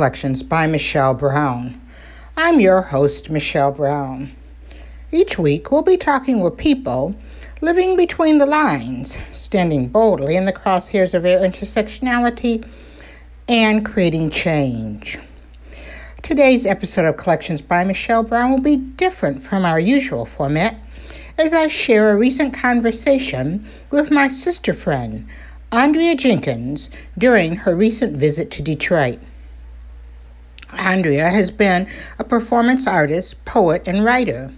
Collections by Michelle Brown. I'm your host, Michelle Brown. Each week, we'll be talking with people living between the lines, standing boldly in the crosshairs of their intersectionality, and creating change. Today's episode of Collections by Michelle Brown will be different from our usual format as I share a recent conversation with my sister friend, Andrea Jenkins, during her recent visit to Detroit. Andrea has been a performance artist, poet, and writer.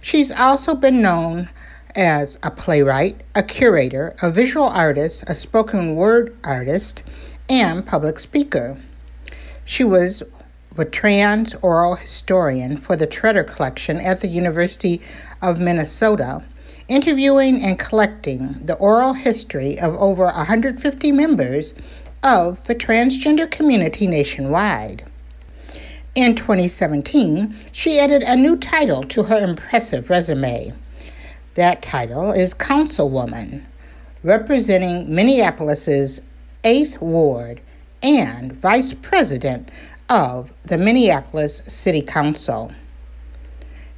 She's also been known as a playwright, a curator, a visual artist, a spoken word artist, and public speaker. She was a trans oral historian for the Tretter Collection at the University of Minnesota, interviewing and collecting the oral history of over 150 members of the transgender community nationwide. In 2017, she added a new title to her impressive resume. That title is Councilwoman, representing Minneapolis's 8th Ward and Vice President of the Minneapolis City Council.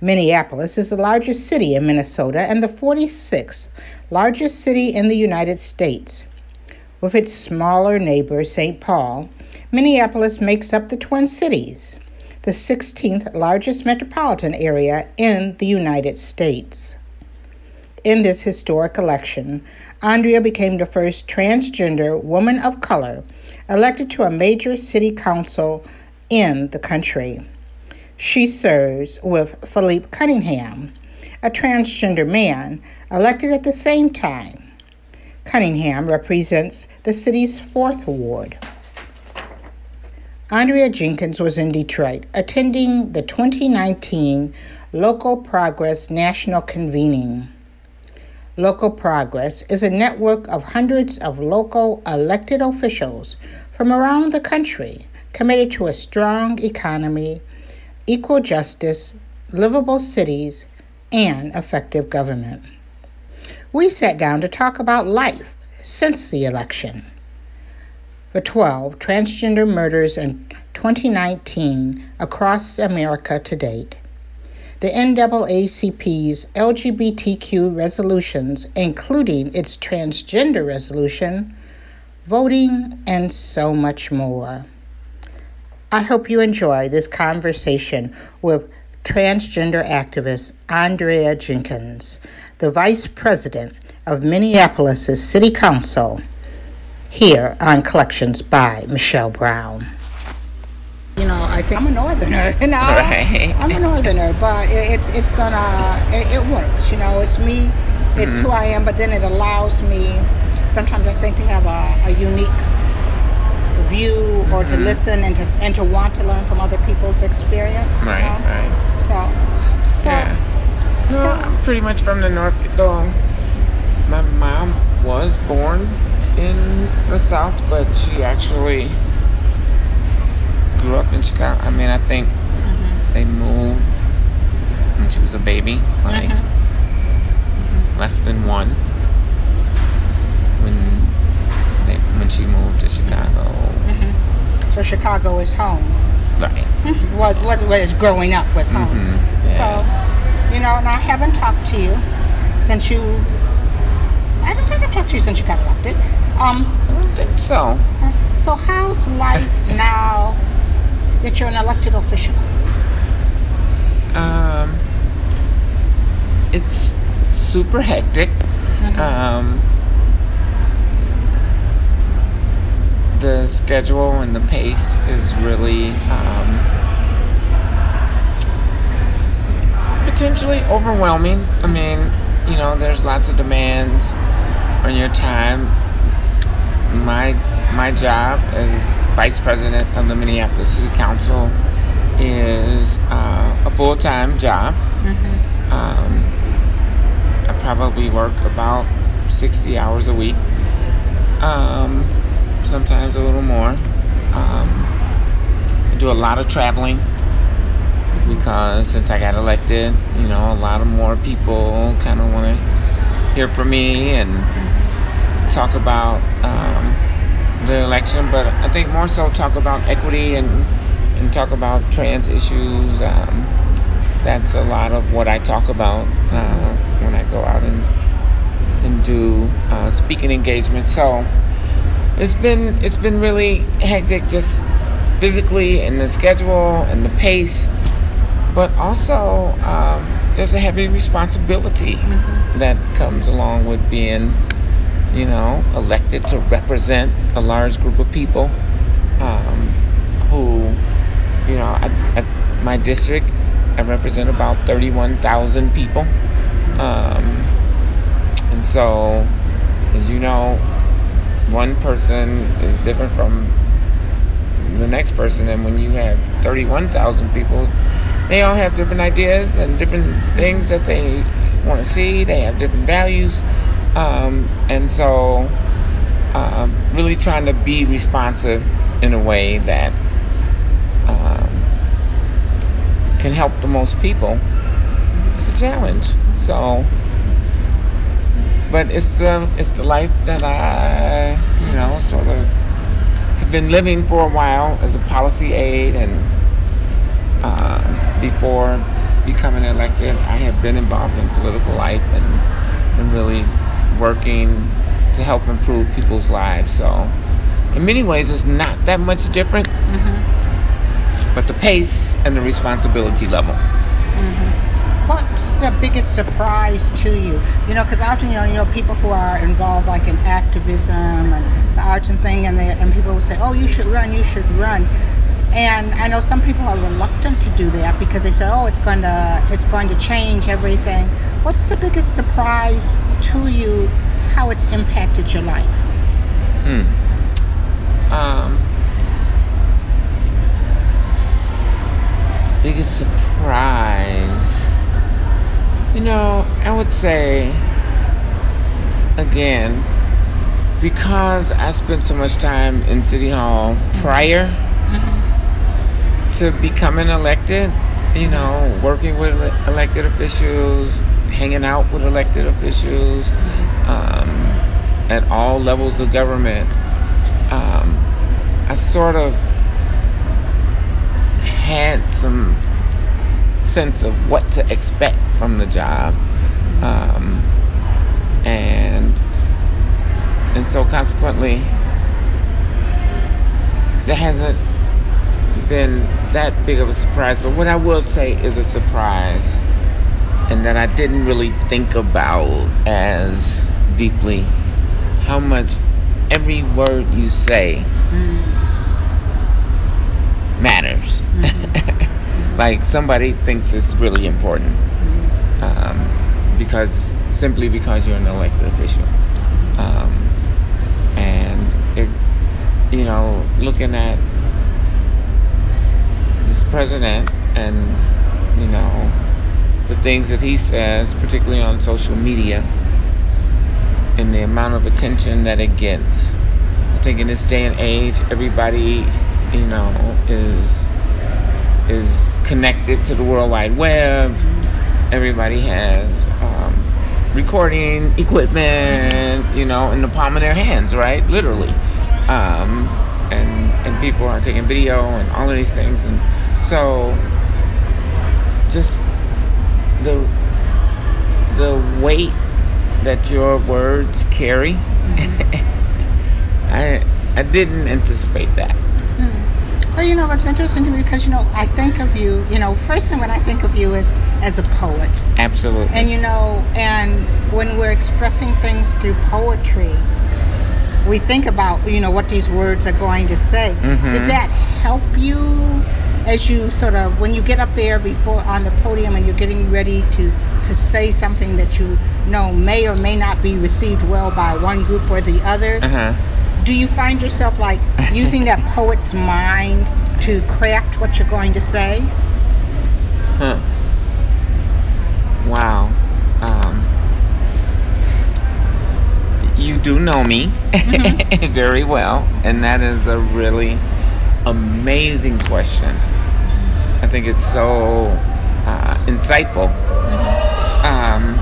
Minneapolis is the largest city in Minnesota and the 46th largest city in the United States. With its smaller neighbor, St. Paul, Minneapolis makes up the Twin Cities the 16th largest metropolitan area in the United States. In this historic election, Andrea became the first transgender woman of color elected to a major city council in the country. She serves with Philippe Cunningham, a transgender man elected at the same time. Cunningham represents the city's 4th ward. Andrea Jenkins was in Detroit attending the 2019 Local Progress National Convening. Local Progress is a network of hundreds of local elected officials from around the country committed to a strong economy, equal justice, livable cities, and effective government. We sat down to talk about life since the election for 12 transgender murders in 2019 across America to date. The NAACP's LGBTQ resolutions, including its transgender resolution, voting, and so much more. I hope you enjoy this conversation with transgender activist Andrea Jenkins, the Vice President of Minneapolis' City Council here on Collections by Michelle Brown. You know, I think I'm a northerner. You know, right. I'm a northerner, but it's it's gonna it, it, works. You know, it's me, it's mm-hmm. who I am, but then it allows me. Sometimes I think to have a, a unique view or to mm-hmm. listen and to and to want to learn from other people's experience. Right, you know? right. So, so yeah. No, so, I'm pretty much from the north. Though my mom was born in the South, but she actually grew up in Chicago. I mean, I think mm-hmm. they moved when she was a baby, like mm-hmm. less than one, when they when she moved to Chicago. Mm-hmm. So Chicago is home. Right. Was was was growing up was home. Mm-hmm. Yeah. So, you know, and I haven't talked to you since you. I don't think I've talked to you since you got elected. Um, I don't think so. So how's life now that you're an elected official? Um, it's super hectic. Mm-hmm. Um, the schedule and the pace is really um, potentially overwhelming. I mean, you know, there's lots of demands on your time. My my job as vice president of the Minneapolis City Council is uh, a full time job. Mm-hmm. Um, I probably work about 60 hours a week, um, sometimes a little more. Um, I do a lot of traveling because since I got elected, you know, a lot of more people kind of want to hear from me and talk about um, the election, but I think more so talk about equity and and talk about trans issues. Um, that's a lot of what I talk about uh, when I go out and and do uh, speaking engagements. So it's been it's been really hectic, just physically and the schedule and the pace but also um, there's a heavy responsibility mm-hmm. that comes along with being, you know, elected to represent a large group of people um, who, you know, at, at, my district, I represent about 31,000 people. Um, and so, as you know, one person is different from the next person, and when you have 31,000 people, they all have different ideas and different things that they want to see. They have different values. Um, and so, um, really trying to be responsive in a way that um, can help the most people It's a challenge. So, but it's the it's the life that I you know sort of have been living for a while as a policy aide and uh, before becoming elected, I have been involved in political life and, and really working to help improve people's lives. So, in many ways, it's not that much different, mm-hmm. but the pace and the responsibility level. Mm-hmm. What's the biggest surprise to you? You know, because often you know, you know, people who are involved like in activism and the arts and thing, and they and people will say, "Oh, you should run, you should run." and I know some people are reluctant to do that because they say, "Oh, it's going to it's going to change everything." What's the biggest surprise to you? How it's impacted your life? Hmm. Um. Biggest surprise. You know, I would say again because I spent so much time in City Hall prior. Mm-hmm to becoming elected, you know, working with elected officials, hanging out with elected officials um, at all levels of government, um, I sort of had some sense of what to expect from the job. Um, and and so consequently there hasn't been that big of a surprise. But what I will say is a surprise, and that I didn't really think about as deeply how much every word you say mm. matters. Mm-hmm. like somebody thinks it's really important mm-hmm. um, because simply because you're an elected official. Mm-hmm. Um, and it, you know, looking at this president and, you know, the things that he says, particularly on social media, and the amount of attention that it gets. I think in this day and age, everybody, you know, is is connected to the World Wide Web. Everybody has um, recording equipment, you know, in the palm of their hands, right? Literally. Um, and and people are taking video and all of these things and so the the weight that your words carry mm-hmm. I I didn't anticipate that. Mm. Well, you know what's interesting to me because you know I think of you. You know, first thing when I think of you is as a poet. Absolutely. And you know, and when we're expressing things through poetry, we think about you know what these words are going to say. Mm-hmm. Did that help you as you sort of when you get up there before on the podium and you're getting ready to to say something that you know may or may not be received well by one group or the other. Uh-huh. Do you find yourself like using that poet's mind to craft what you're going to say? Huh. Wow. Um, you do know me Mhm. very well, and that is a really amazing question. I think it's so uh, insightful. Um,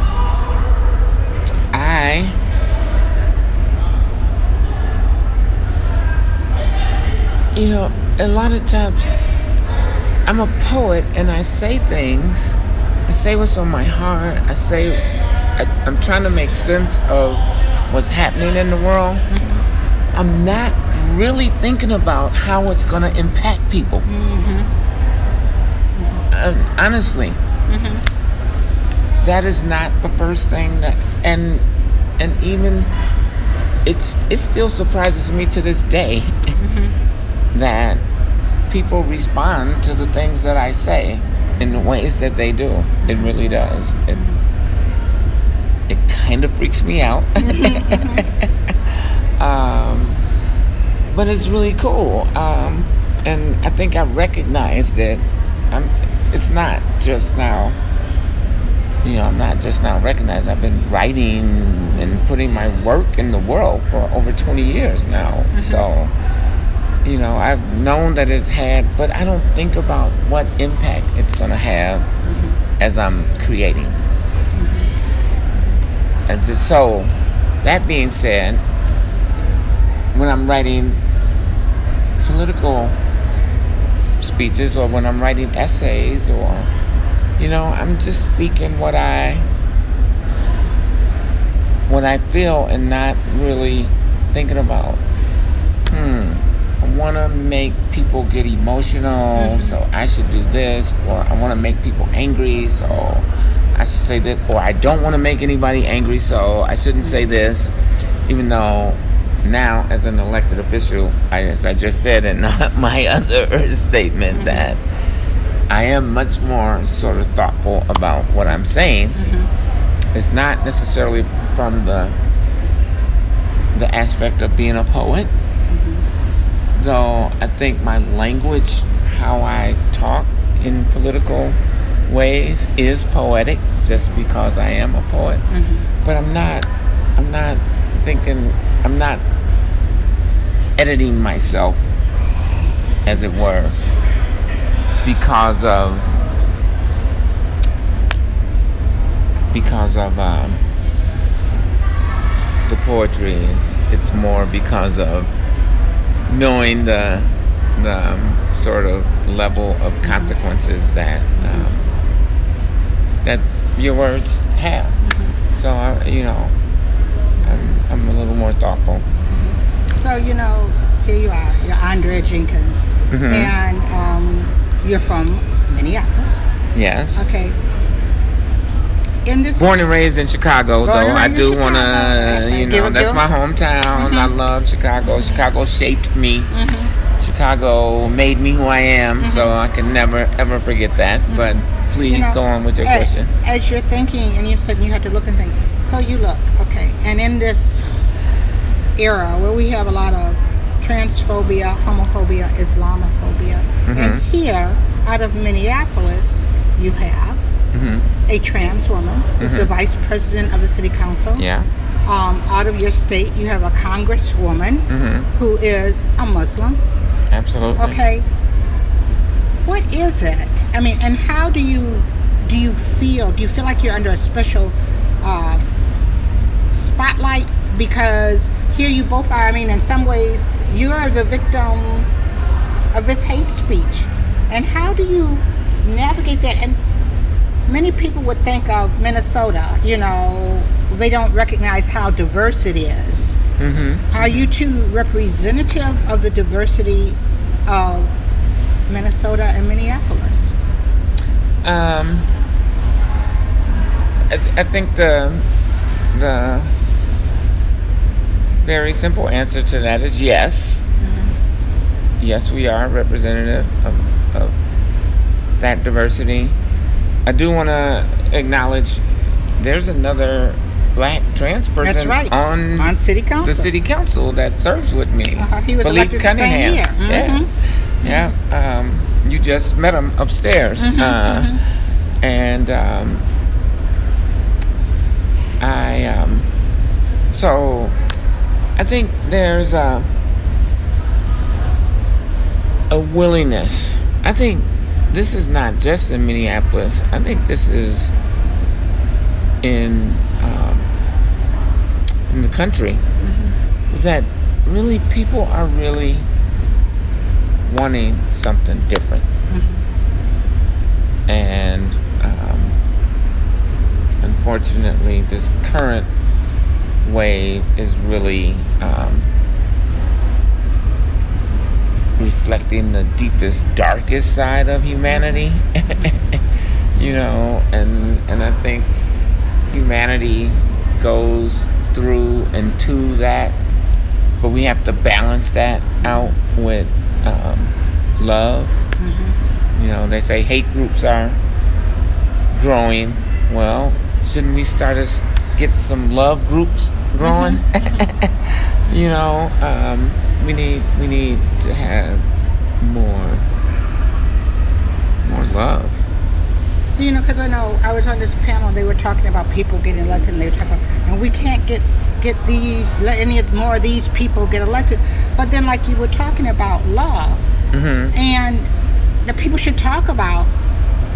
I you know, a lot of times I'm a poet and I say things. I say what's on my heart. I say I, I'm trying to make sense of what's happening in the world. I'm not really thinking about how it's going to impact people. Mm-hmm. Um, honestly, Mm-hmm. that is not the first thing that and and even it's it still surprises me to this day Mm-hmm. that people respond to the things that I say in the ways that they do. It really does. It it kind of freaks me out. um, but it's really cool. Um, and I think I recognize that I'm. It's not just now. You know, I'm not just now recognized. I've been writing and putting my work in the world for over 20 years now. Mhm. So, you know, I've known that it's had, but I don't think about what impact it's going to have Mm-hmm. as I'm creating. And just so, that being said, when I'm writing political speeches or when I'm writing essays or, you know, I'm just speaking what I what I feel and not really thinking about, hmm, I want to make people get emotional, Mhm. so I should do this, or I want to make people angry, so I should say this, or I don't want to make anybody angry, so I shouldn't say this, even though now, as an elected official, I, as I just said in my other statement, Mhm. that I am much more sort of thoughtful about what I'm saying. Mm-hmm. It's not necessarily from the the aspect of being a poet, Mm-hmm. though I think my language, how I talk in political ways, is poetic, just because I am a poet. Mm-hmm. But I'm not. I'm not thinking. I'm not editing myself, as it were, because of because of um, the poetry. It's it's more because of knowing the the um, sort of level of consequences that um, that your words have. Mm-hmm. So I, you know, I'm I'm a little more thoughtful. So you know, here you are, you're Andrea Jenkins, Mhm. and um, you're from Minneapolis. Yes. Okay. In this, Born and raised in Chicago, though I do want to, you know, that's my hometown. I Mhm. love Chicago. Chicago shaped me. Mhm. Chicago made me who I am, so Mhm. I can never ever forget that. Mhm. But please You know, go on with your as, question. As you're thinking, and you said you had to look and think. So you look, okay, and in this era where we have a lot of transphobia, homophobia, Islamophobia, and Mhm. here out of Minneapolis, you have hmm a trans woman who's the Mhm. vice president of the city council. Yeah. Um, out of your state, you have a congresswoman hmm who is a Muslim. Absolutely. Okay. What is it? I mean, and how do you do you feel? Do you feel like you're under a special uh, spotlight because here you both are? I mean, in some ways, you're the victim of this hate speech, and how do you navigate that? And many people would think of Minnesota. You know, they don't recognize how diverse it is. hmm Are you two representative of the diversity of Minnesota and Minneapolis? Um, I, th- I think the the very simple answer to that is yes. Yes, we are representative of, of that diversity. I do want to acknowledge there's another black trans person right. on on city council. the city council that serves with me. Uh-huh. He was Philippe elected Cunningham. the same year. Mm-hmm. Yeah, yeah. Um, you just met him upstairs, Mhm, uh, mhm. and um, I um, so I think there's a, a willingness. I think this is not just in Minneapolis. I think this is in um, in the country. Mm-hmm. Is that really people are really wanting something different, Mhm. and um, unfortunately, this current wave is really um, reflecting the deepest, darkest side of humanity. you know, and and I think humanity goes through and to that, but we have to balance that out with um, love. Mhm. You know, they say hate groups are growing. Well, shouldn't we start us get some love groups growing? you know, um, we need we need to have more more love. You know, because I know I was on this panel. They were talking about people getting elected, and they were talking about, and we can't get get these let any of more of these people get elected. But then, like you were talking about love, hmm and the people should talk about.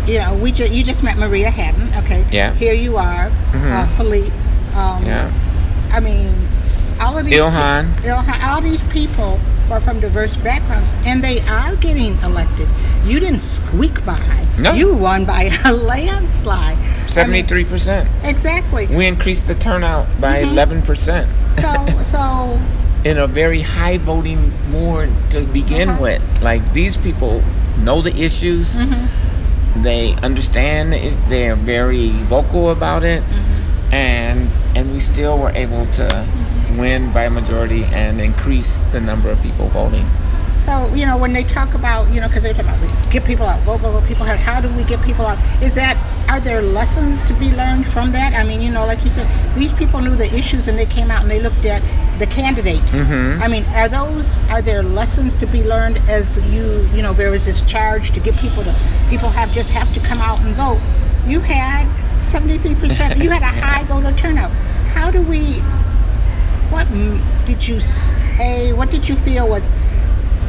You know, we ju- you just met Maria Haddon. Okay. Yeah. Here you are, Mhm. uh, Philippe. Um, Yeah. I mean, all of these. Ilhan. Ilhan. All these people are from diverse backgrounds, and they are getting elected. You didn't squeak by. No. You won by a landslide. I mean, Seventy-three percent. exactly. We increased the turnout by Mhm. 11 percent. So, so. in a very high voting ward to begin Uh-huh. with. Like these people know the issues. mhm, They understand it. They're very vocal about it, mhm, and and we still were able to mhm. win by majority and increase the number of people voting. So, you know, when they talk about, you know, because they're talking about get people out, vote, vote, vote, people out. How do we get people out? Is that are there lessons to be learned from that? I mean, you know, like you said, these people knew the issues and they came out and they looked at the candidate. Mm-hmm. I mean, are those are there lessons to be learned as you you know there was this charge to get people to people have just have to come out and vote. You had 73 percent. You had a high voter turnout. How do we? What did you say? What did you feel was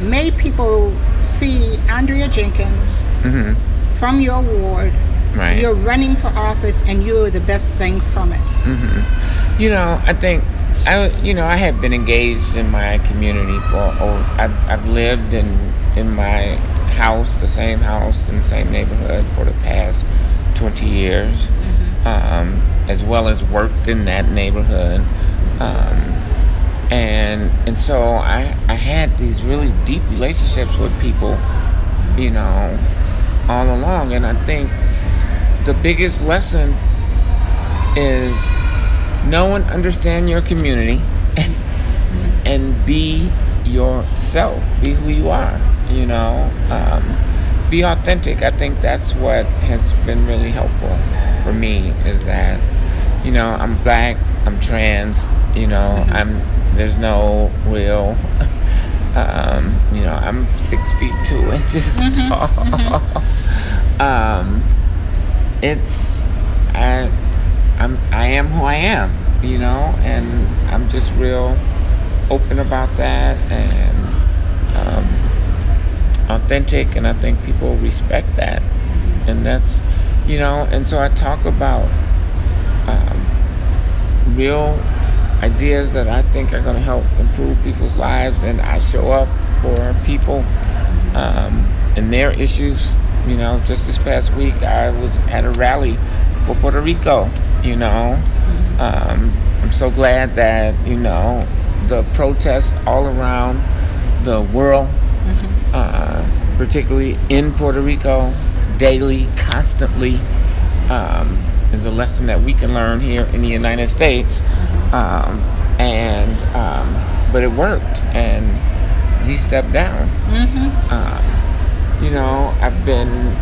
made people see Andrea Jenkins mm-hmm. from your ward? Right. You're running for office and you're the best thing from it. hmm You know, I think I, you know, I have been engaged in my community for. Oh, I've, I've lived in in my house, the same house in the same neighborhood for the past 20 years, um, as well as worked in that neighborhood. Um, and and so I I had these really deep relationships with people, you know, all along. And I think the biggest lesson is know and understand your community and be yourself. Be who you are you know. Um, be authentic. I think that's what has been really helpful for me is that you know i'm black i'm trans you know i'm there's no real um, you know i'm six feet two inches Mhm, tall. Um, it's I I'm I am who I am, you know, and I'm just real open about that and um, authentic, and I think people respect that, and that's you know, and so I talk about um, real ideas that I think are going to help improve people's lives, and I show up for people um, and their issues. You know, just this past week, I was at a rally for Puerto Rico. You know, um, I'm so glad that you know the protests all around the world, uh, particularly in Puerto Rico, daily, constantly, um, is a lesson that we can learn here in the United States. Um, and um, but it worked, and he stepped down. Mm-hmm. Um, you know, I've been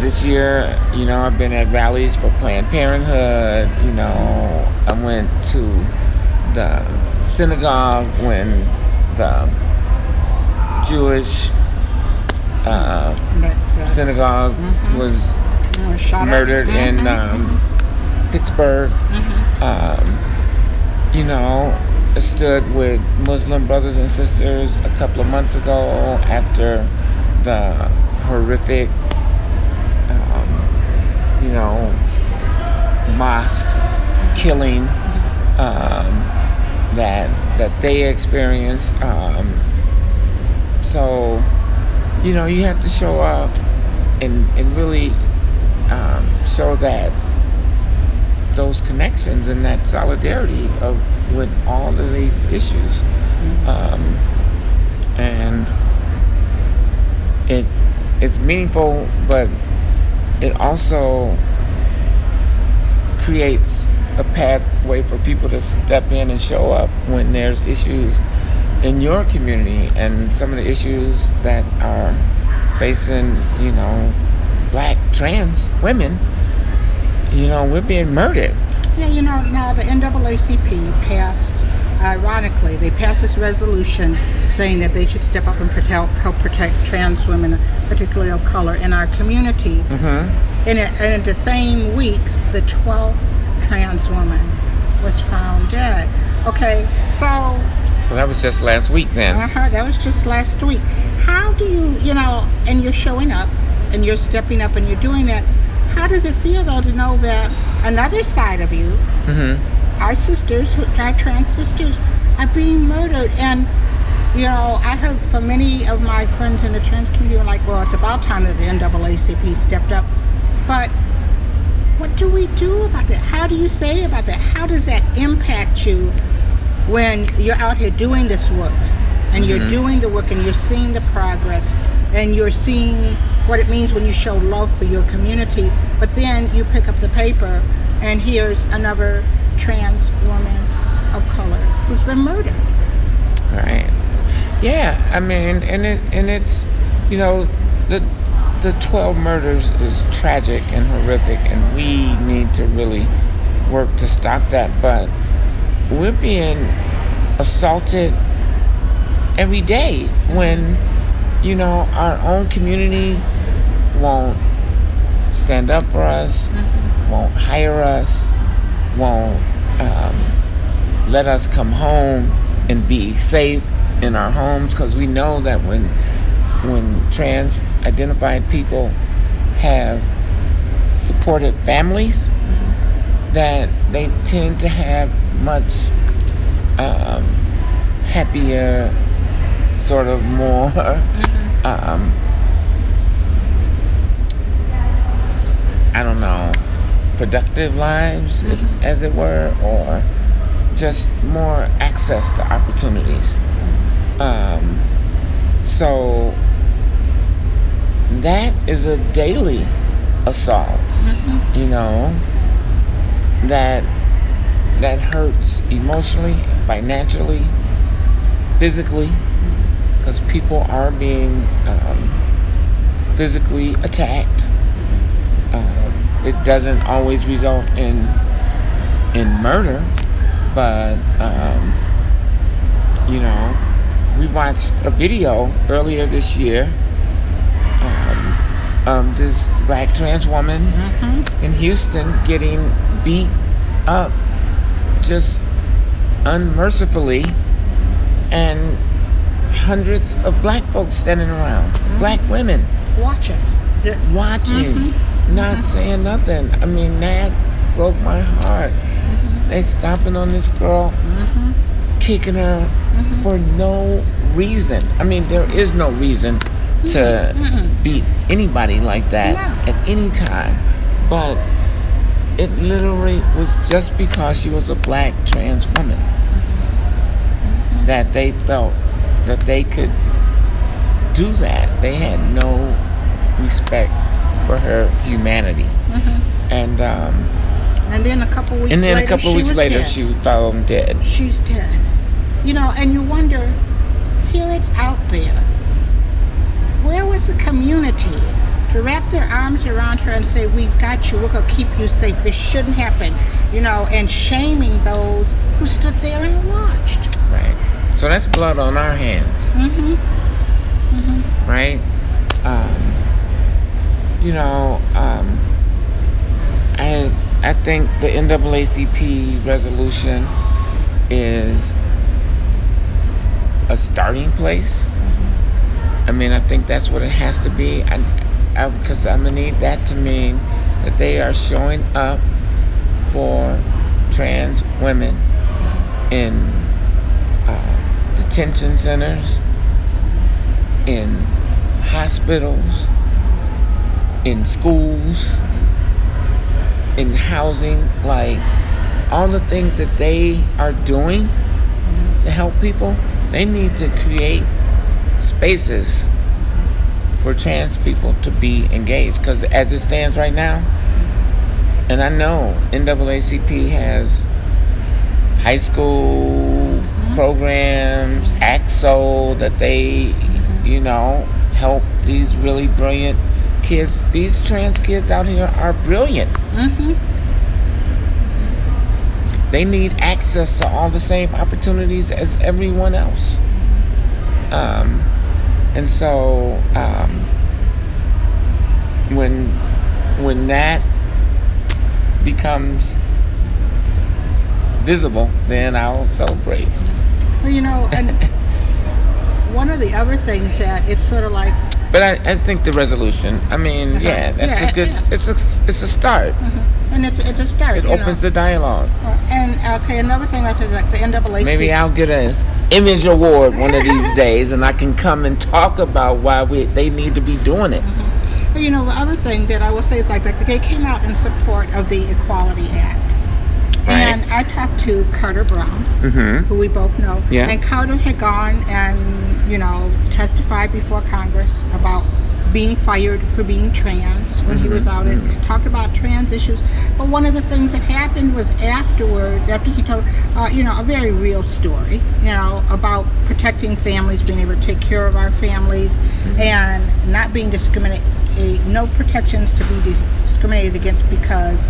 this year, you know, I've been at rallies for Planned Parenthood. You know, I went to the synagogue when the Jewish uh, synagogue mm-hmm. was murdered mm-hmm. in um, Pittsburgh. Mm-hmm. Um, you know, stood with Muslim brothers and sisters a couple of months ago after the horrific you know, mosque killing um, that that they experienced. Um, so, you know, you have to show up and and really show that those connections and that solidarity of with all of these issues, um, and it it's meaningful, but it also creates a pathway for people to step in and show up when there's issues in your community and some of the issues that are facing, you know, black trans women, you know, we're being murdered. Yeah, you know, now the NAACP passed, ironically, they passed this resolution saying that they should step up and protect, help protect trans women, particularly of color, in our community. Mm-hmm. And, it, and in the same week, the 12th trans woman was found dead. Okay, so. So that was just last week then. Uh-huh, that was just last week. How do you, you know, and you're showing up and you're stepping up and you're doing that. How does it feel though to know that another side of you, mm-hmm. our sisters, our trans sisters, are being murdered and you know, I heard from many of my friends in the trans community were like, well, it's about time that the NAACP stepped up. But what do we do about that? How do you say about that? How does that impact you when you're out here doing this work and mm-hmm. you're doing the work and you're seeing the progress and you're seeing what it means when you show love for your community, but then you pick up the paper and here's another trans woman of color who's been murdered. Right. Yeah, I mean, and it and it's, you know, the the 12 murders is tragic and horrific, and we need to really work to stop that. But we're being assaulted every day when, you know, our own community won't stand up for us, mm-hmm. won't hire us, won't um, let us come home and be safe in our homes because we know that when when trans identified people have supported families that they tend to have much um, happier sort of more mm-hmm. um, I don't know productive lives mm-hmm. as it were or just more access to opportunities um, so that is a daily assault. Mm-hmm. You know, that that hurts emotionally, financially, physically, because people are being um, physically attacked. It doesn't always result in in murder, but um, you know we watched a video earlier this year. Um, um, this black trans woman mm-hmm. in Houston getting beat up just unmercifully, and hundreds of black folks standing around, mm-hmm. black women watching, watching, mm-hmm. Not saying nothing. I mean, that broke my heart. Mm-hmm. They stopping on this girl mm-hmm kicking her mm-hmm. for no reason. I mean, there is no reason to beat anybody like that at any time. But it literally was just because she was a black trans woman mm-hmm. that they felt that they could do that. They had no respect for her humanity. Mm-hmm. And um, and then a couple weeks and then later, a couple weeks later dead. she was found dead. She's dead. You know, and you wonder, here it's out there. Where was the community to wrap their arms around her and say, "We've got you. We're gonna keep you safe. This shouldn't happen," you know, and shaming those who stood there and watched. Right. So that's blood on our hands. Mhm. Mhm. Right. Um, you know, um, I I think the NAACP resolution is a starting place. I mean, I think that's what it has to be. I, I, because I'm gonna need that to mean that they are showing up for trans women in uh, detention centers, in hospitals, in schools, in housing, like all the things that they are doing to help people, they need to create spaces for trans people to be engaged. Because as it stands right now, and I know NAACP has high school programs, ACT-SO, that they, you know, help these really brilliant kids. These trans kids out here are brilliant. Mhm. They need access to all the same opportunities as everyone else. Um, and so um, when when that becomes visible, then I'll celebrate. Well, you know, and one of the other things that it's sort of like, But I, I think the resolution. I mean, Uh-huh. yeah, that's Yeah, a good. yeah. It's a it's a start. mhm, and it's it's a start. It opens know. the dialogue. Uh, and okay, another thing I said, like the NAACP. Maybe I'll get an image award one of these days, and I can come and talk about why we they need to be doing it. Mhm. But, you know, the other thing that I will say is like, like they came out in support of the Equality Act. Right. And I talked to Carter Brown, Mm-hmm. who we both know. Yeah. And Carter had gone and, you know, testified before Congress about being fired for being trans when he was out and mhm. talked about trans issues. But one of the things that happened was afterwards, after he told, uh, you know, a very real story, you know, about protecting families, being able to take care of our families, Mm-hmm. and not being discriminated, no protections to be discriminated against because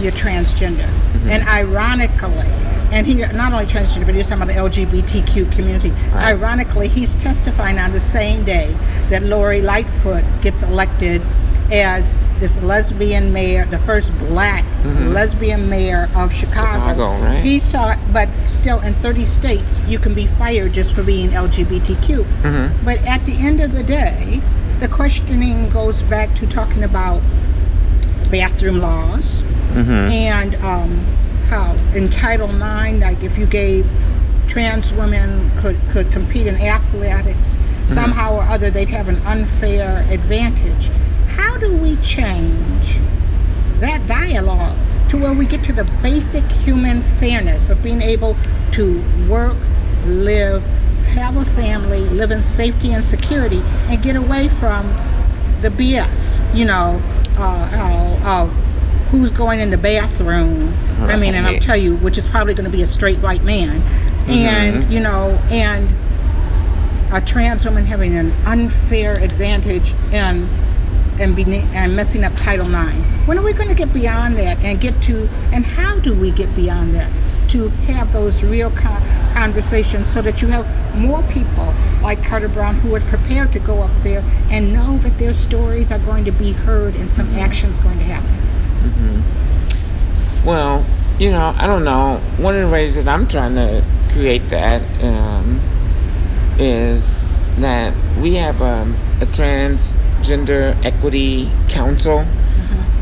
you're transgender. Mhm. And ironically, and he not only transgender, but he's talking about the LGBTQ community. Right. Ironically, he's testifying on the same day that Lori Lightfoot gets elected as this lesbian mayor, the first black Mhm. lesbian mayor of Chicago. Chicago, right. He's taught, but still in 30 states, you can be fired just for being LGBTQ. Mm-hmm. But at the end of the day, the questioning goes back to talking about bathroom laws Mm-hmm. and um, how in Title IX, like if you gave trans women could, could compete in athletics, somehow or other they'd have an unfair advantage. How do we change that dialogue to where we get to the basic human fairness of being able to work, live, have a family, live in safety and security, and get away from the BS? You know, uh, uh, uh, who's going in the bathroom? I mean, and I'll tell you, which is probably going to be a straight white man, and Mhm. you know, and a trans woman having an unfair advantage and and be and messing up Title IX. When are we going to get beyond that and get to and how do we get beyond that to have those real con- conversations so that you have more people like Carter Brown who are prepared to go up there and know that their stories are going to be heard and some action is going to happen. Mm-hmm. Well, you know, I don't know. One of the ways that I'm trying to create that um, is that we have um, a transgender equity council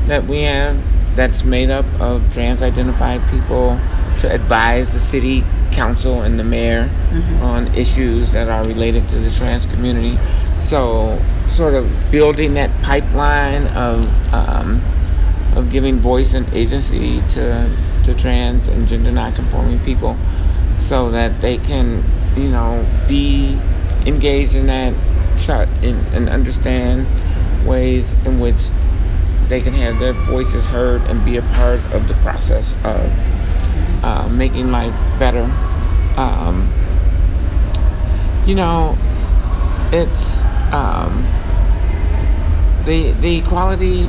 that we have that's made up of trans identified people to advise the city council and the mayor Mhm. on issues that are related to the trans community. So, sort of building that pipeline of um, of giving voice and agency to to trans and gender nonconforming people, so that they can, you know, be engaged in that chart and, and understand ways in which they can have their voices heard and be a part of the process of uh, making life better. Um, you know, it's um, the the Equality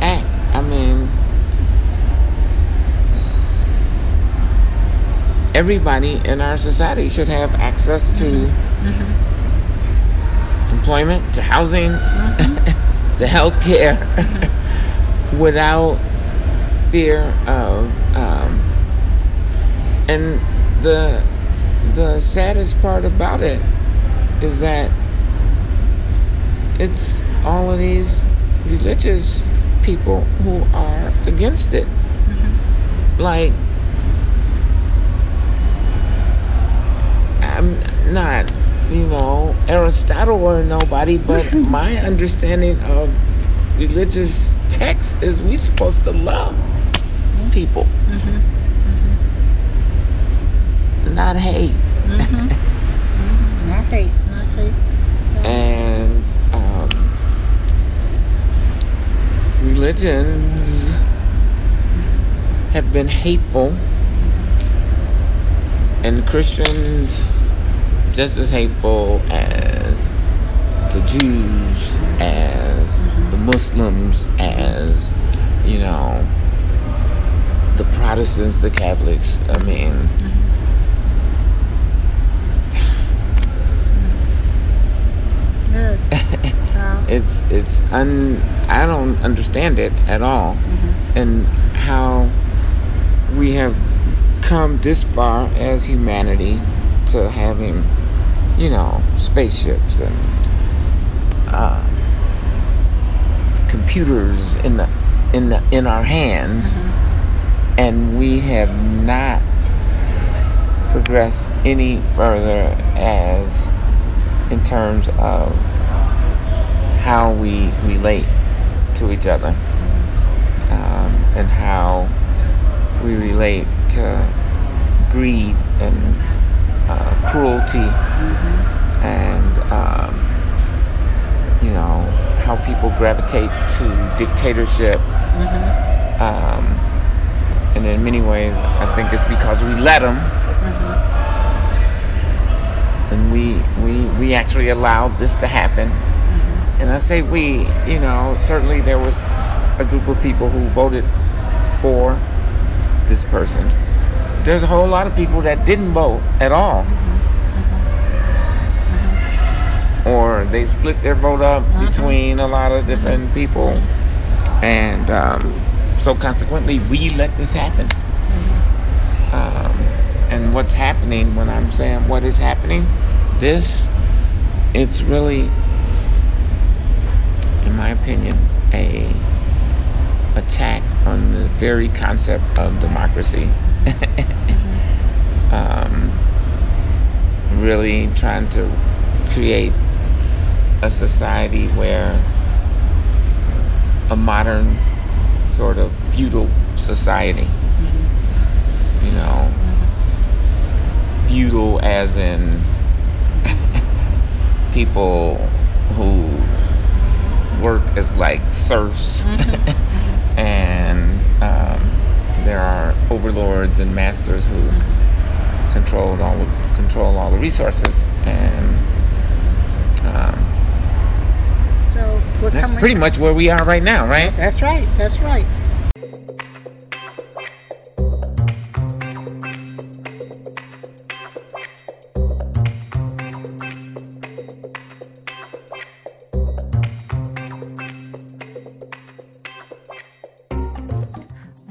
Act. I mean, everybody in our society should have access to mm-hmm. employment, to housing, mm-hmm. to health care mm-hmm. without fear of. Um, and the the saddest part about it is that it's all of these religious people who are against it. Mm-hmm. Like, I'm not, you know, Aristotle or nobody, but my understanding of religious texts is we're supposed to love people, mm-hmm. Mm-hmm. not hate. Mm-hmm. mm-hmm. not hate, not hate. And um, religions have been hateful, and Christians just as hateful as the Jews, as the Muslims, as you know, the Protestants, the Catholics. I mean. it's it's un I don't understand it at all, mm-hmm. and how we have come this far as humanity to having, you know, spaceships and uh, computers in the in the in our hands, mm-hmm. and we have not progressed any further as in terms of how we relate to each other um, and how we relate to greed and uh, cruelty mm-hmm. and um, you know how people gravitate to dictatorship mm-hmm. um, and in many ways I think it's because we let them we actually allowed this to happen. Mm-hmm. And I say we, you know, certainly there was a group of people who voted for this person. There's a whole lot of people that didn't vote at all. Mm-hmm. Or they split their vote up mm-hmm. between a lot of different mm-hmm. people. And um, so consequently, we let this happen. Um, and what's happening when I'm saying what is happening, this, it's really, in my opinion, a attack on the very concept of democracy. um, really trying to create a society where a modern sort of feudal society, mm-hmm. you know, feudal as in people who work as like serfs. Mm-hmm. and um, there are overlords and masters who control all the, control all the resources. And um, so that's pretty much where we are right now right? That's right that's right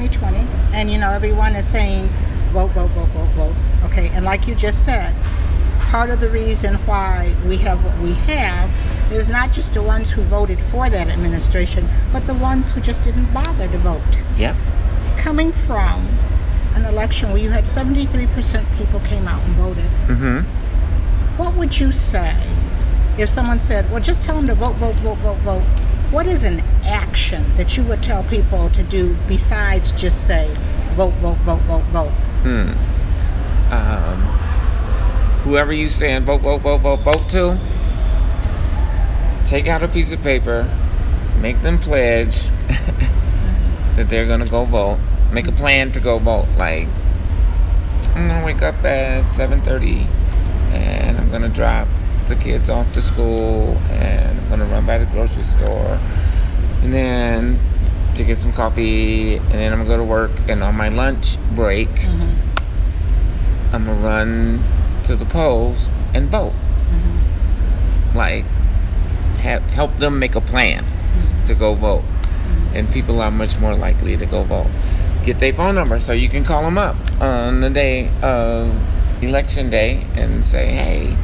2020, and you know everyone is saying vote, vote, vote, vote, vote. Okay, and like you just said, part of the reason why we have what we have is not just the ones who voted for that administration, but the ones who just didn't bother to vote. Yep. Coming from an election where you had 73% people came out and voted, Mm-hmm. what would you say if someone said, well, just tell them to vote, vote, vote, vote, vote? What is an action that you would tell people to do besides just say, vote, vote, vote, vote, vote? Hmm. Um, whoever you saying vote, vote, vote, vote, vote to, take out a piece of paper, make them pledge that they're gonna go vote. Make a plan to go vote. Like, I'm gonna wake up at 7:30, and I'm gonna drop the kids off to school, and I'm gonna run by the grocery store, and then to get some coffee, and then I'm gonna go to work. And on my lunch break, Mm-hmm. I'm gonna run to the polls and vote. Mm-hmm. Like, have, help them make a plan to go vote, and people are much more likely to go vote. Get their phone number so you can call them up on the day of election day and say, hey,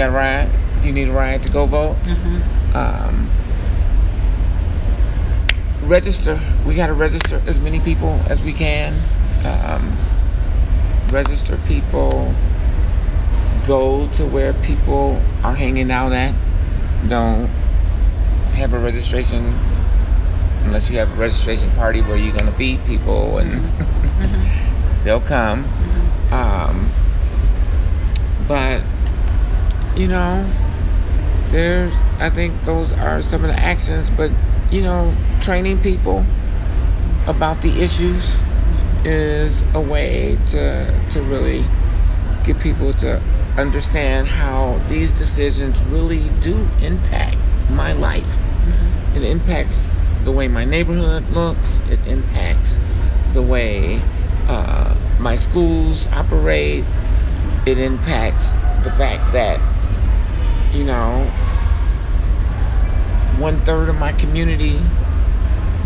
got a ride? You need a ride to go vote? Mm-hmm. um, register. We got to register as many people as we can. Um, register people. Go to where people are hanging out at. Don't have a registration unless you have a registration party where you're gonna feed people and Mm-hmm. they'll come. Um, but you know, there's I think those are some of the actions. But you know, training people about the issues is a way to to really get people to understand how these decisions really do impact my life. It impacts the way my neighborhood looks. It impacts the way uh, my schools operate. It impacts the fact that, you know, one third of my community,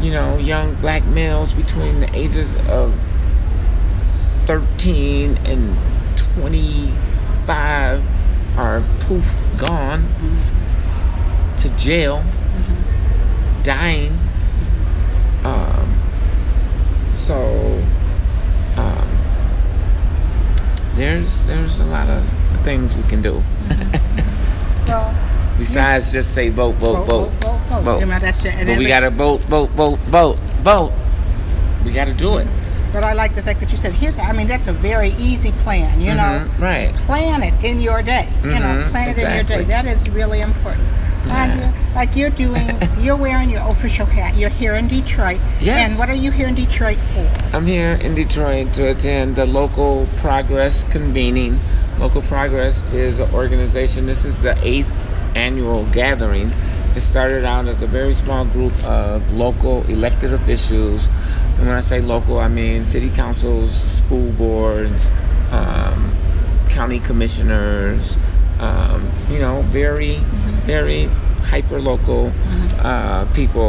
you know, young black males between the ages of 13 and 25 are poof gone to jail, dying. Um, so um, there's there's a lot of things we can do Well, besides just say vote, vote, vote, vote, vote. vote. You know, that's it. And But we gotta vote, vote, vote, vote, vote. We gotta do it. But I like the fact that you said, here's, I mean, that's a very easy plan, you know. Mhm, right. Plan it in your day. You know, Mhm, plan it in your day. That is really important. Yeah. Like you're doing, you're wearing your official hat. You're here in Detroit. Yes. And what are you here in Detroit for? I'm here in Detroit to attend the local progress convening. Local Progress is an organization. This is the eighth annual gathering. It started out as a very small group of local elected officials. And when I say local, I mean city councils, school boards, um, county commissioners, um, you know, very, very hyper local uh, people,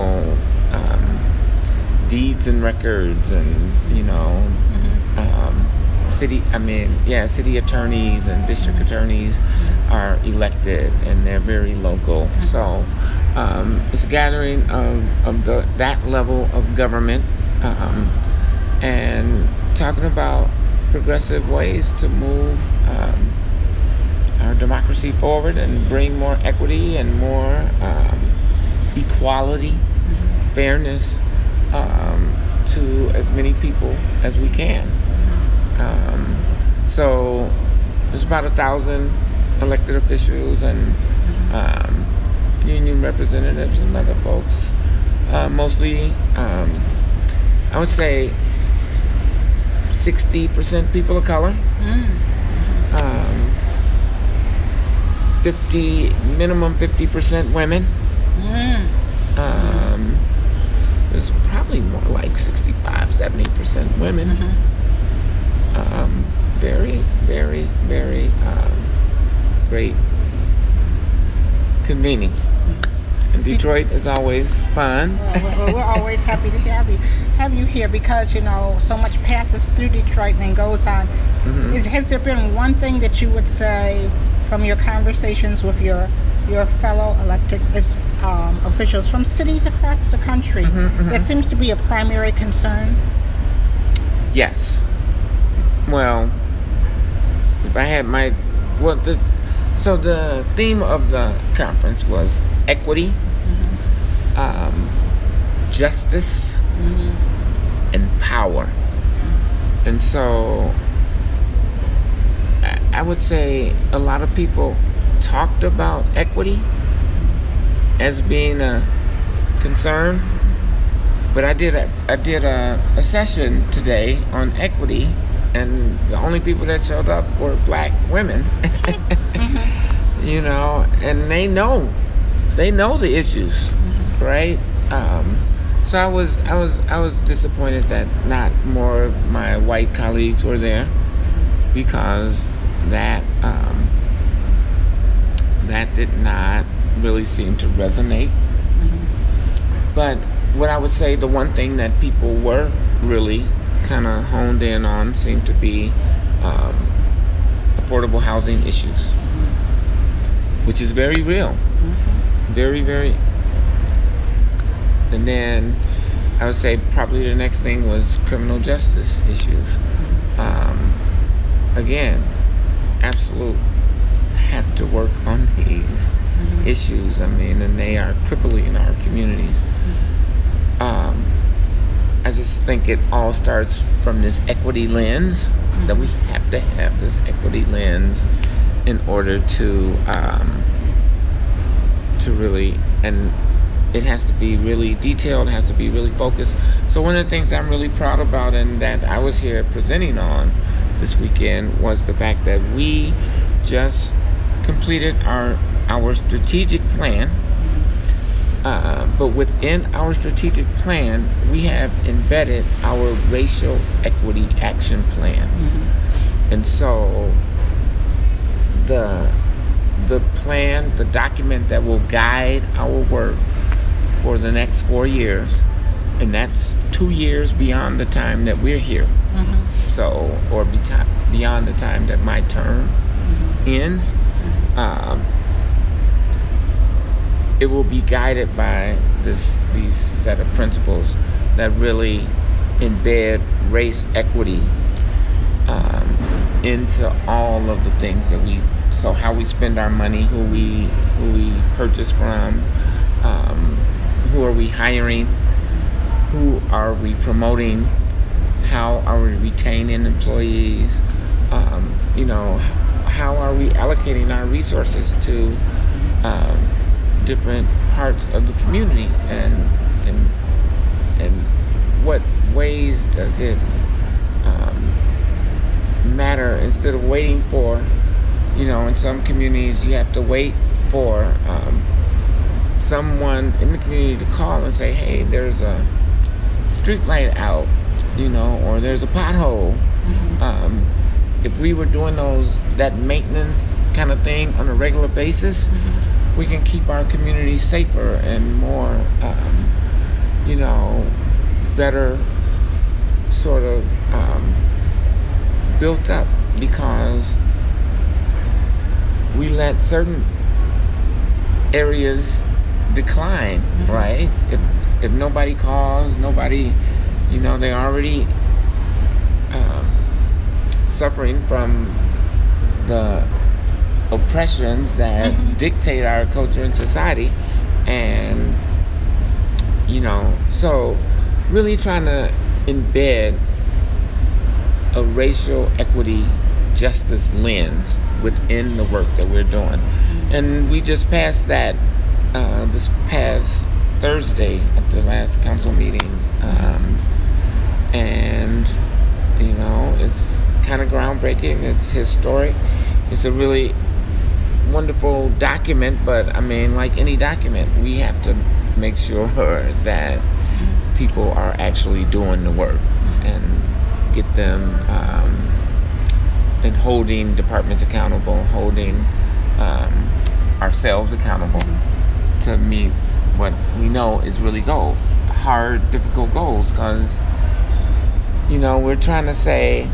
um, deeds and records, and, you know, um, city i mean yeah city attorneys and district attorneys are elected and they're very local. So um, it's a gathering of, of the, that level of government um, and talking about progressive ways to move um, our democracy forward and bring more equity and more um, equality fairness um, to as many people as we can um, so there's about a thousand elected officials and um, union representatives and other folks. Uh, mostly, um, I would say 60% people of color, Mm. Um, 50 minimum 50% women. Mm. Um, there's probably more like 65, 70% women. Mhm. um, very, very, very um, great convening. And Detroit is always fun. Well, well, we're always happy to have you have you here because you know so much passes through Detroit and then goes on. Mhm. Is has there been one thing that you would say from your conversations with your your fellow elected um, officials from cities across the country, mm-hmm, mm-hmm. that seems to be a primary concern. Yes. Well, if I had my well the so the theme of the conference was equity, mm-hmm. um, justice, mm-hmm. and power. Mm-hmm. And so I would say a lot of people talked about equity as being a concern, but I did a I did a, a session today on equity, and the only people that showed up were black women. mm-hmm. You know, and they know they know the issues, mm-hmm. right? Um, so I was I was I was disappointed that not more of my white colleagues were there because that um, that did not really seem to resonate. Mm-hmm. But what I would say, the one thing that people were really kind of honed in on seemed to be um, affordable housing issues, mm-hmm. which is very real, mm-hmm. very very. And then I would say probably the next thing was criminal justice issues. Mm-hmm. Um, again, absolute have to work on these mm-hmm. issues. I mean, and they are crippling our communities. Mm-hmm. Um, I just think it all starts from this equity lens mm-hmm. that we have to have this equity lens in order to um, to really and it has to be really detailed, it has to be really focused. So one of the things I'm really proud about and that I was here presenting on this weekend was the fact that we just completed our our strategic plan. Uh, but within our strategic plan, we have embedded our racial equity action plan. Mm-hmm. And so the the plan, the document that will guide our work for the next four years, and that's two years beyond the time that we're here. Mm-hmm. So, or beyond the time that my term mm-hmm. ends um, it will be guided by this these set of principles that really embed race equity um, into all of the things that we so how we spend our money who we who we purchase from um, who are we hiring who are we promoting how are we retaining employees? Um, you know how are we allocating our resources to um, different parts of the community? And and and what ways does it um, matter? Instead of waiting for you know in some communities you have to wait for um, someone in the community to call and say hey there's a street light out you know or there's a pothole mm-hmm. um, if we were doing those that maintenance kind of thing on a regular basis, mm-hmm. we can keep our community safer and more, um, you know, better sort of um, built up because we let certain areas decline, mm-hmm. right? If if nobody calls, nobody, you know, they're already um, suffering from the oppressions that mm-hmm. dictate our culture and society and you know so really trying to embed a racial equity justice lens within the work that we're doing mm-hmm. and we just passed that uh, this past thursday at the last council meeting um, and you know it's kind of groundbreaking. It's historic. It's a really wonderful document, but I mean, like any document, we have to make sure that people are actually doing the work and get them um, and holding departments accountable, holding um, ourselves accountable to meet what we know is really goal, hard, difficult goals, because you know we're trying to say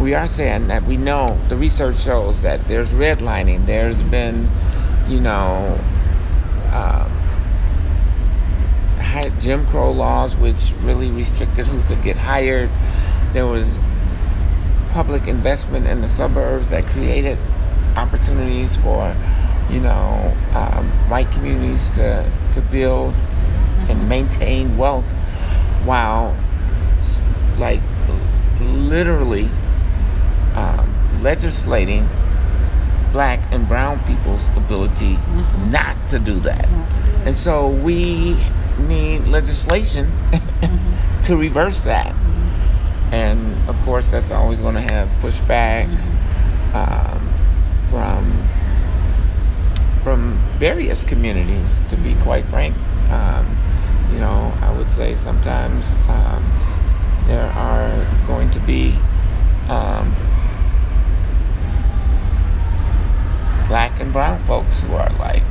we are saying that we know the research shows that there's redlining. There's been, you know, um, Jim Crow laws which really restricted who could get hired. There was public investment in the suburbs that created opportunities for, you know, um, white communities to to build and maintain wealth, while like literally um, legislating black and brown people's ability mm-hmm. not to do that. Mm-hmm. And so we need legislation mm-hmm. to reverse that. Mm-hmm. And of course, that's always going to have pushback mm-hmm. um, from from various communities. To be quite frank, um, you know, I would say sometimes um, there are going to be um, black and brown folks who are like,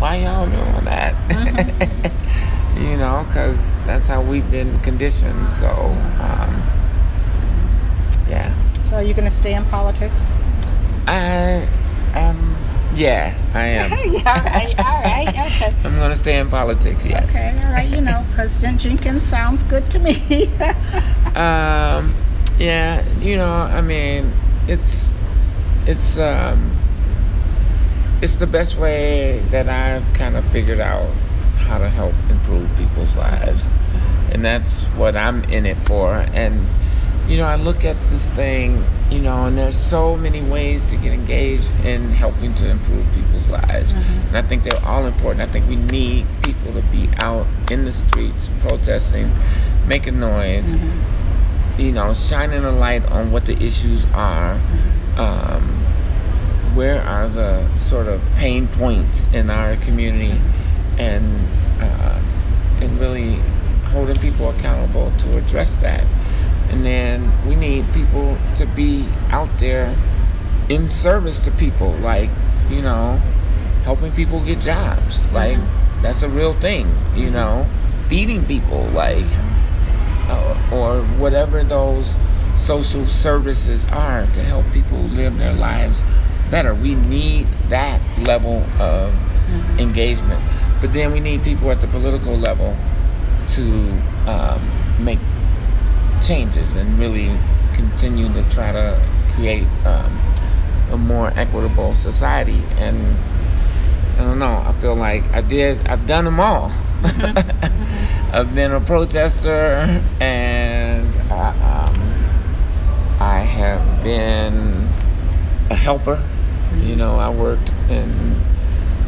why y'all doing that? Mm-hmm. you know, because that's how we've been conditioned. So, um, yeah. So, are you going to stay in politics? I am. Yeah, I am. yeah, all right, all right, okay. I'm going to stay in politics, yes. Okay, all right, you know, President Jenkins sounds good to me. um, yeah, you know, I mean, it's it's um it's the best way that I've kind of figured out how to help improve people's lives. And that's what I'm in it for. And you know, I look at this thing, you know, and there's so many ways to get engaged in helping to improve people's lives. Mm-hmm. And I think they're all important. I think we need people to be out in the streets protesting, making noise, mm-hmm. you know, shining a light on what the issues are. Mm-hmm. Um, where are the sort of pain points in our community and uh, and really holding people accountable to address that and then we need people to be out there in service to people like you know helping people get jobs like mm-hmm. that's a real thing you mm-hmm. know feeding people like uh, or whatever those social services are to help people live their lives better. We need that level of mm-hmm. engagement. But then we need people at the political level to um, make changes and really continue to try to create um, a more equitable society. And I don't know. I feel like I did. I've done them all. Mm-hmm. I've been a protester, and I, um, I have been a helper. You know, I worked in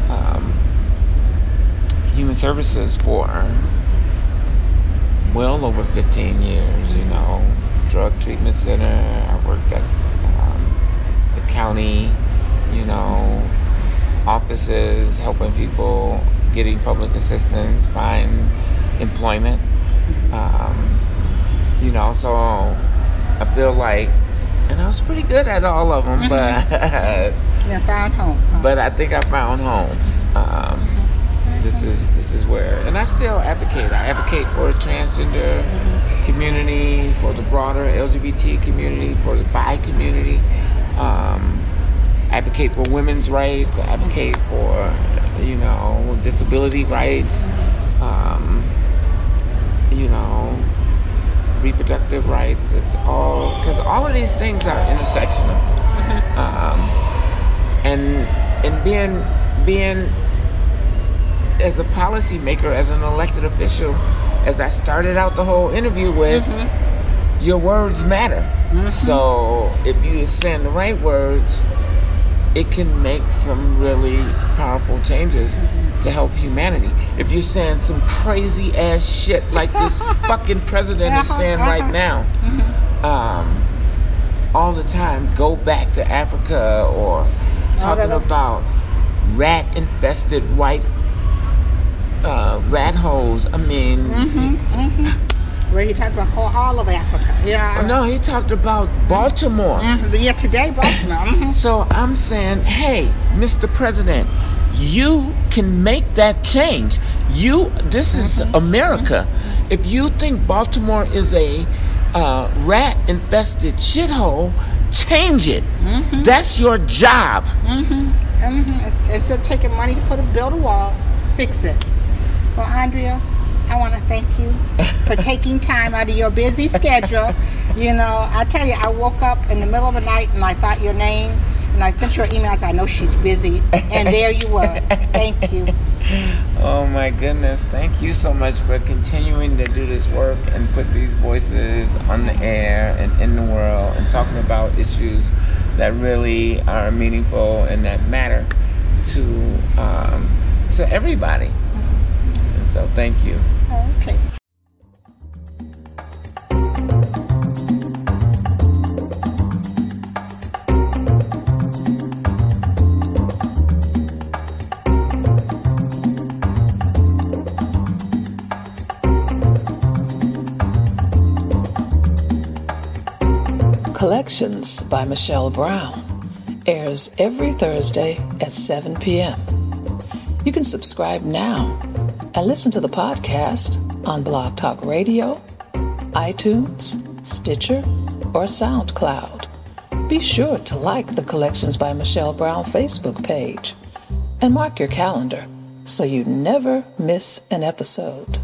um, human services for well over 15 years. You know, drug treatment center. I worked at um, the county. You know, offices helping people getting public assistance, find employment. Um, you know, so I feel like, and I was pretty good at all of them, but Yeah, found home. Huh? But I think I found home. Um, this is this is where, and I still advocate. I advocate for the transgender mm-hmm. community, for the broader LGBT community, for the bi community. Um, advocate for women's rights. Advocate for you know disability rights. Um, you know reproductive rights. It's all because all of these things are intersectional. Mm-hmm. Um, and and being being as a policymaker, as an elected official, as I started out the whole interview with, mm-hmm. your words matter. Mm-hmm. So if you send the right words, it can make some really powerful changes mm-hmm. to help humanity. If you're saying some crazy ass shit like this fucking president is uh-huh, saying right uh-huh. now, mm-hmm. um, all the time, go back to Africa or talking about rat infested white uh, rat holes. I mean, mm-hmm, mm-hmm. Well, he talked about all of Africa. Yeah. No, he talked about Baltimore. Mm-hmm. Yeah, today Baltimore. Mm-hmm. so I'm saying, hey, Mr. President, you can make that change. You, this is mm-hmm. America. If you think Baltimore is a uh, rat infested shithole, change it. Mm-hmm. That's your job. Mm-hmm. Mm-hmm. Instead of taking money to put a build a wall, fix it. Well, Andrea, I want to thank you for taking time out of your busy schedule. You know, I tell you, I woke up in the middle of the night and I thought your name, and I sent you an email. I said, I know she's busy, and there you were. Thank you. Oh my goodness. Thank you so much for continuing to do this work and put these voices on the air and in the world and talking about issues that really are meaningful and that matter to um, to everybody. And so thank you. Okay. Collections by Michelle Brown airs every Thursday at 7 p.m. You can subscribe now and listen to the podcast on Blog Talk Radio, iTunes, Stitcher, or SoundCloud. Be sure to like the Collections by Michelle Brown Facebook page and mark your calendar so you never miss an episode.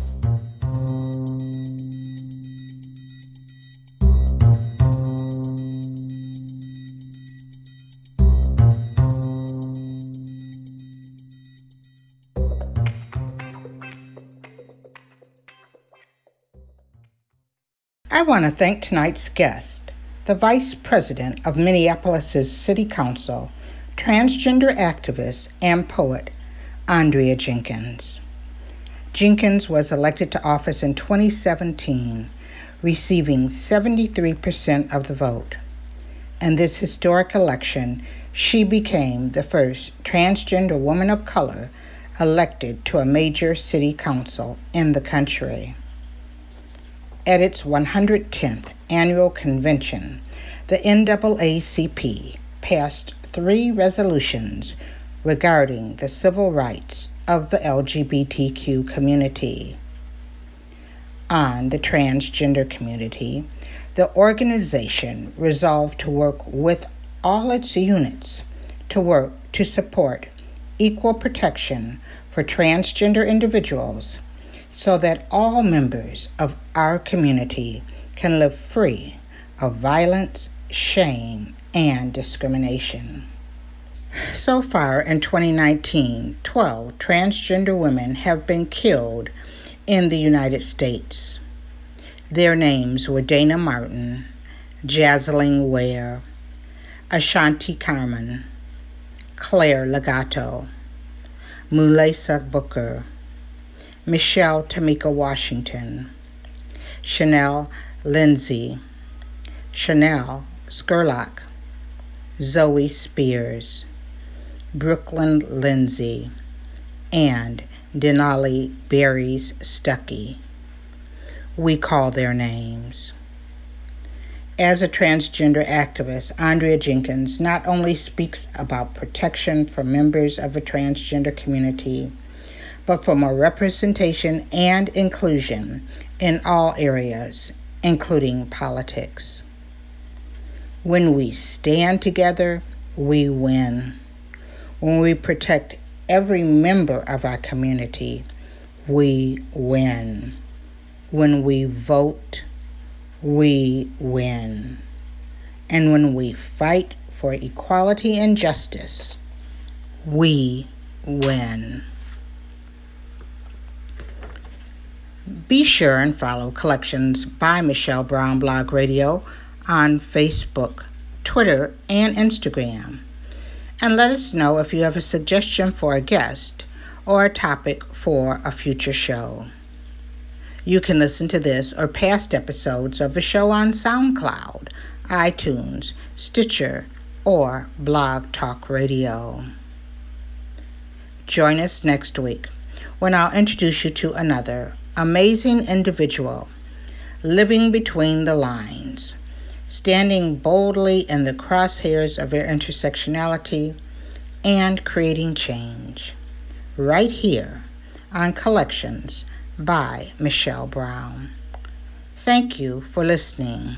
I want to thank tonight's guest, the Vice President of Minneapolis' City Council, transgender activist and poet, Andrea Jenkins. Jenkins was elected to office in 2017, receiving 73% of the vote. In this historic election, she became the first transgender woman of color elected to a major city council in the country. At its 110th annual convention, the NAACP passed three resolutions regarding the civil rights of the LGBTQ community. On the transgender community, the organization resolved to work with all its units to work to support equal protection for transgender individuals so that all members of our community can live free of violence, shame, and discrimination. So far in 2019, 12 transgender women have been killed in the United States. Their names were Dana Martin, Jazzaline Ware, Ashanti Carmon, Claire Legato, Muhlaysia Booker, Michelle Tamika Washington, Chynal Lindsey, Chanel Scurlock, Zoe Spears, Brooklyn Lindsey, and Denali Berries Stuckey. We call their names. As a transgender activist, Andrea Jenkins not only speaks about protection for members of the transgender community, but for more representation and inclusion in all areas, including politics. When we stand together, we win. When we protect every member of our community, we win. When we vote, we win. And when we fight for equality and justice, we win. Be sure and follow Collections by Michelle Brown Blog Radio on Facebook, Twitter, and Instagram. And let us know if you have a suggestion for a guest or a topic for a future show. You can listen to this or past episodes of the show on SoundCloud, iTunes, Stitcher, or Blog Talk Radio. Join us next week when I'll introduce you to another amazing individual living between the lines, standing boldly in the crosshairs of their intersectionality and creating change. Right here on Collections by Michelle Brown. Thank you for listening.